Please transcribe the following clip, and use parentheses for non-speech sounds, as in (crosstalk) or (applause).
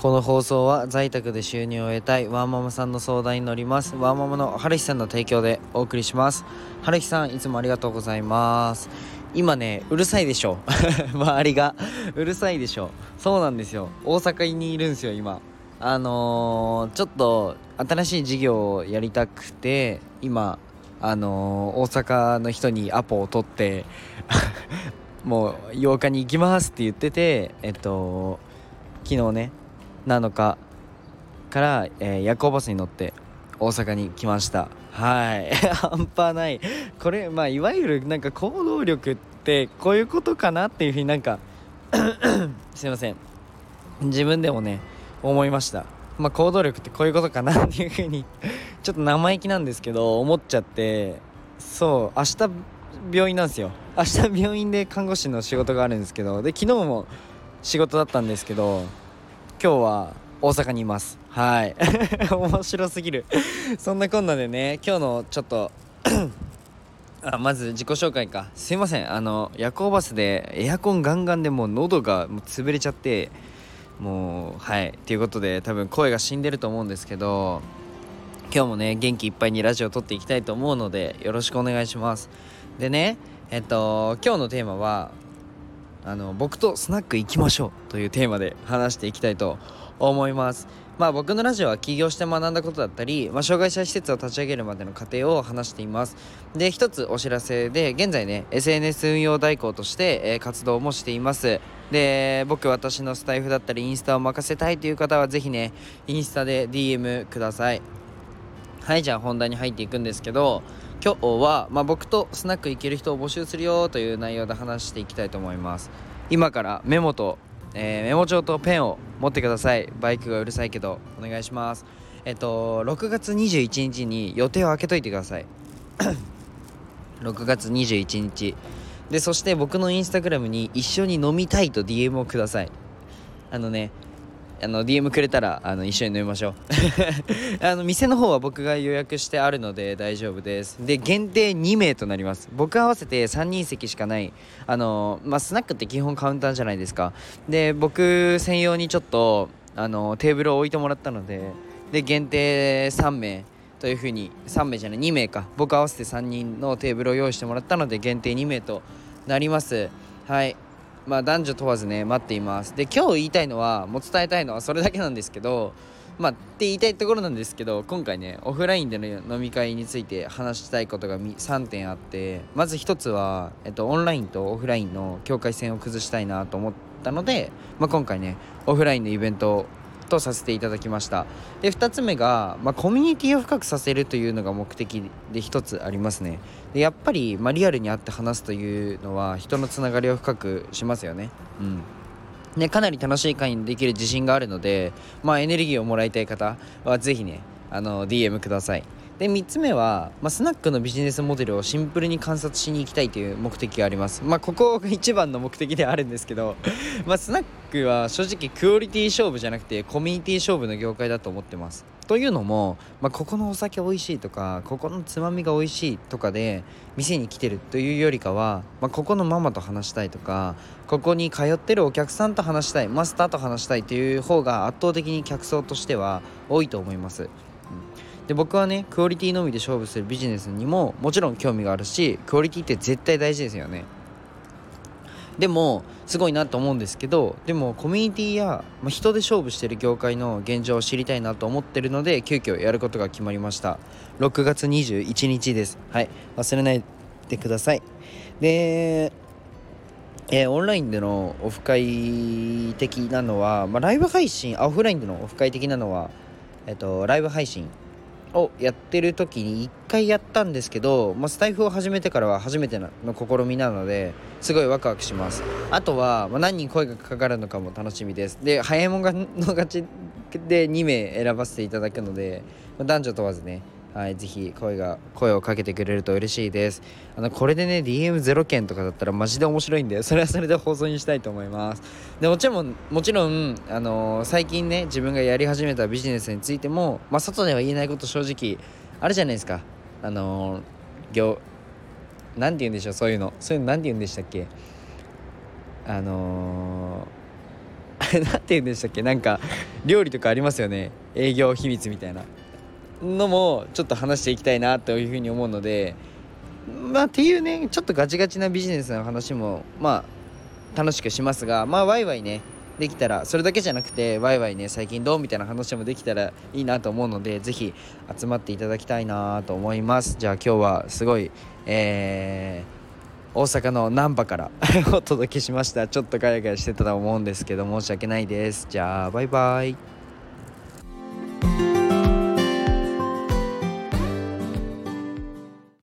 この放送は在宅で収入を得たいワーママさんの相談に乗ります。ワーママの春日さんの提供でお送りします。春日さんいつもありがとうございます。今ねうるさいでしょ。(laughs) 周りが。うるさいでしょ。そうなんですよ。大阪にいるんですよ今。あのー、ちょっと新しい事業をやりたくて今あのー、大阪の人にアポを取って (laughs) もう8日に行きますって言っててえっと昨日ね7日から、えー、夜行バスに乗って大阪に来ました。はい。(laughs) 半端ない。これまあいわゆるなんか行動力ってこういうことかなっていうふうになんか (coughs) すいません。自分でもね思いました。まあ行動力ってこういうことかなっていうふうにちょっと生意気なんですけど思っちゃってそう明日病院なんですよ。明日病院で看護師の仕事があるんですけどで昨日も仕事だったんですけど今日は大阪にいます。はい。(laughs) 面白すぎる。そんなこんなでね今日のちょっと (clears throat) あまず自己紹介か。すいません。あの夜行バスでエアコンガンガンでもう喉がもう潰れちゃってもうはい。ということで多分声が死んでると思うんですけど今日もね元気いっぱいにラジオを撮っていきたいと思うのでよろしくお願いします。でねえっと今日のテーマはあの僕とスナック行きましょうというテーマで話していきたいと思います。まあ僕のラジオは起業して学んだことだったり、まあ、障害者施設を立ち上げるまでの過程を話しています。で一つお知らせで現在ね SNS 運用代行として、えー、活動もしています。で僕私のスタイフだったりインスタを任せたいという方は是非ねインスタで DM ください。はいじゃあ本題に入っていくんですけど今日は、まあ、僕とスナック行ける人を募集するよという内容で話していきたいと思います。今からメモと、えー、メモ帳とペンを持ってください。バイクがうるさいけどお願いします。えっと6月21日に予定を空けといてください。(coughs) 6月21日。でそして僕のインスタグラムに一緒に飲みたいと DM をください。あのねあの DM くれたらあの一緒に飲みましょう。(laughs) あの店の方は僕が予約してあるので大丈夫です。で限定2名となります。僕合わせて3人席しかない。あのまあスナックって基本カウンターじゃないですか。で僕専用にちょっとあのテーブルを置いてもらったのでで限定3名というふうに3名じゃない2名か。僕合わせて3人のテーブルを用意してもらったので限定2名となります。はい。まあ、男女問わずね待っています。で今日言いたいのはもう伝えたいのはそれだけなんですけどまあって言いたいところなんですけど今回ねオフラインでの飲み会について話したいことが3点あってまず1つは、えっと、オンラインとオフラインの境界線を崩したいなと思ったので、まあ、今回ねオフラインのイベントとさせていただきました。で2つ目が、まあ、コミュニティを深くさせるというのが目的で1つありますね。でやっぱり、まあ、リアルに会って話すというのは人のつながりを深くしますよね。うん。ね、かなり楽しい会にできる自信があるので、まあ、エネルギーをもらいたい方は是非ねあの DM ください。で3つ目は、まあ、スナックのビジネスモデルをシンプルに観察しに行きたいという目的がありますまあここが一番の目的ではあるんですけど (laughs) まあスナックは正直クオリティ勝負じゃなくてコミュニティ勝負の業界だと思ってますというのも、まあ、ここのお酒美味しいとかここのつまみが美味しいとかで店に来てるというよりかは、まあ、ここのママと話したいとかここに通ってるお客さんと話したいマスターと話したいという方が圧倒的に客層としては多いと思います。で僕はねクオリティのみで勝負するビジネスにももちろん興味があるしクオリティって絶対大事ですよね。でもすごいなと思うんですけどでもコミュニティや、まあ、人で勝負してる業界の現状を知りたいなと思ってるので急遽やることが決まりました。6月21日です。はい。忘れないでください。でえー、オンラインでのオフ会的なのは、まあ、ライブ配信オフラインでのオフ会的なのは、えっと、ライブ配信をやってる時に1回やったんですけど、まあ、スタイフを始めてからは初めての試みなのですごいワクワクします。あとは、まあ、何人声がかかるのかも楽しみです。で早いもんの勝ちで2名選ばせていただくので、まあ、男女問わずね。はい、ぜひ声が声をかけてくれると嬉しいです。あのこれでね DM0 件とかだったらマジで面白いんでそれはそれで放送にしたいと思います。でもちろんもちろん、あのー、最近ね自分がやり始めたビジネスについても、まあ、外では言えないこと正直あるじゃないですか。あのー、業なんて言うんでしょうそういうの。そういうの何て言うんでしたっけ？あのー (laughs) 何て言うんでしたっけ？なんか料理とかありますよね。営業秘密みたいな。のもちょっと話していきたいなというふうに思うのでまあっていうねちょっとガチガチなビジネスの話もまあ楽しくしますがまあワイワイねできたらそれだけじゃなくてワイワイね最近どうみたいな話もできたらいいなと思うので是非集まっていただきたいなと思います。じゃあ今日はすごいえー大阪の難波から (laughs) お届けしました。ちょっとガヤガヤしてたと思うんですけど申し訳ないです。じゃあバイバイ。